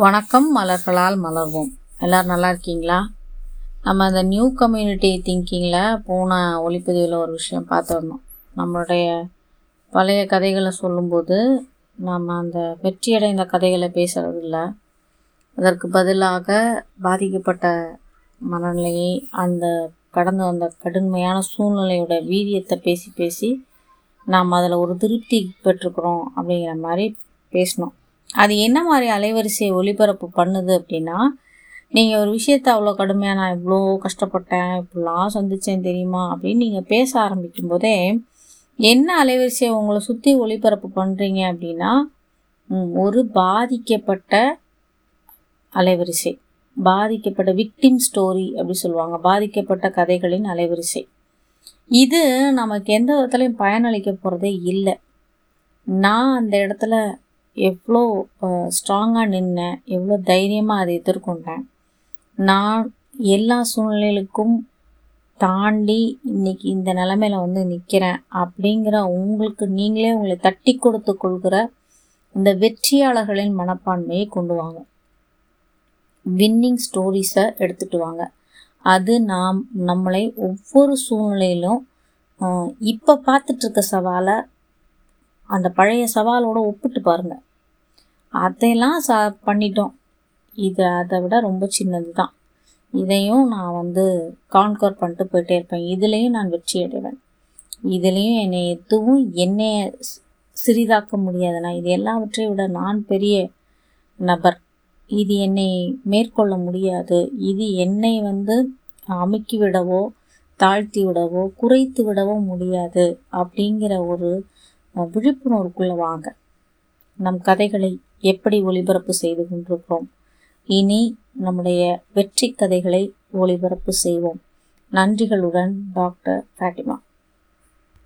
வணக்கம் மலர்களால் மலர்வோம். எல்லோரும் நல்லா இருக்கீங்களா? நம்ம அந்த நியூ கம்யூனிட்டி திங்கிங்கில் போன ஒளிப்பதிவில் ஒரு விஷயம் பார்த்துருந்தோம் நம்மளுடைய பழைய கதைகளை சொல்லும்போது நம்ம அந்த வெற்றியடைந்த கதைகளை பேசுகிறது இல்லை அதற்கு பதிலாக பாதிக்கப்பட்ட மனநிலையை அந்த கடந்து வந்த கடுமையான சூழ்நிலையோட வீரியத்தை பேசி பேசி நாம் அதில் ஒரு திருப்தி பெற்றுக்கிறோம் அப்படிங்கிற மாதிரி பேசினோம் அது என்ன மாதிரி அலைவரிசையை ஒளிபரப்பு பண்ணுது அப்படின்னா நீங்கள் ஒரு விஷயத்த அவ்வளோ கடுமையாக நான் இவ்வளோ கஷ்டப்பட்டேன் இப்படிலாம் சந்தித்தேன் தெரியுமா அப்படின்னு நீங்கள் பேச ஆரம்பிக்கும் போதே என்ன அலைவரிசையை உங்களை சுற்றி ஒளிபரப்பு பண்ணுறீங்க அப்படின்னா ஒரு பாதிக்கப்பட்ட அலைவரிசை. பாதிக்கப்பட்ட விக்டிம் ஸ்டோரி அப்படி சொல்லுவாங்க. பாதிக்கப்பட்ட கதைகளின் அலைவரிசை. இது நமக்கு எந்த விதத்துலையும் பயனளிக்க போகிறதே இல்லை. நான் அந்த இடத்துல எவ்வளோ ஸ்ட்ராங்காக நின்னேன் எவ்வளோ தைரியமாக அதை எதிர்கொண்டேன். நான் எல்லா சூழ்நிலைகளுக்கும் தாண்டி இன்னைக்கு இந்த நிலமையில வந்து நிற்கிறேன் அப்படிங்கிற உங்களுக்கு நீங்களே உங்களை தட்டி கொடுத்து கொள்கிற இந்த வெற்றியாளர்களின் மனப்பான்மையை கொண்டு வாங்க. வின்னிங் ஸ்டோரிஸை எடுத்துகிட்டு வாங்க. அது நாம் நம்மளை ஒவ்வொரு சூழ்நிலையிலும் இப்போ பார்த்துட்ருக்க சவாலை அந்த பழைய சவாலோடு ஒப்பிட்டு பாருங்கள் அதையெல்லாம் ச பண்ணிட்டோம். இது அதை விட ரொம்ப சின்னது தான் இதையும் நான் வந்து கான்கர் பண்ணிட்டு போயிட்டே இருப்பேன். இதுலேயும் நான் வெற்றி அடைவேன். இதுலேயும் என்னை எதுவும் என்னை சிறிதாக்க முடியாது. நான் இது எல்லாவற்றையும் விட நான் பெரிய நபர். இது என்னை மேற்கொள்ள முடியாது. இது என்னை வந்து அமுக்கி விடவோ தாழ்த்தி விடவோ குறைத்து விடவோ முடியாது. அப்படிங்கிற ஒரு விழிப்புணர்வுக்குள்ளே வாங்க. நம் கதைகளை எப்படி ஒளிபரப்பு செய்து கொண்டிருக்கிறோம்? இனி நம்முடைய வெற்றி கதைகளை ஒளிபரப்பு செய்வோம். நன்றிகளுடன் டாக்டர் ஃபேட்டிமா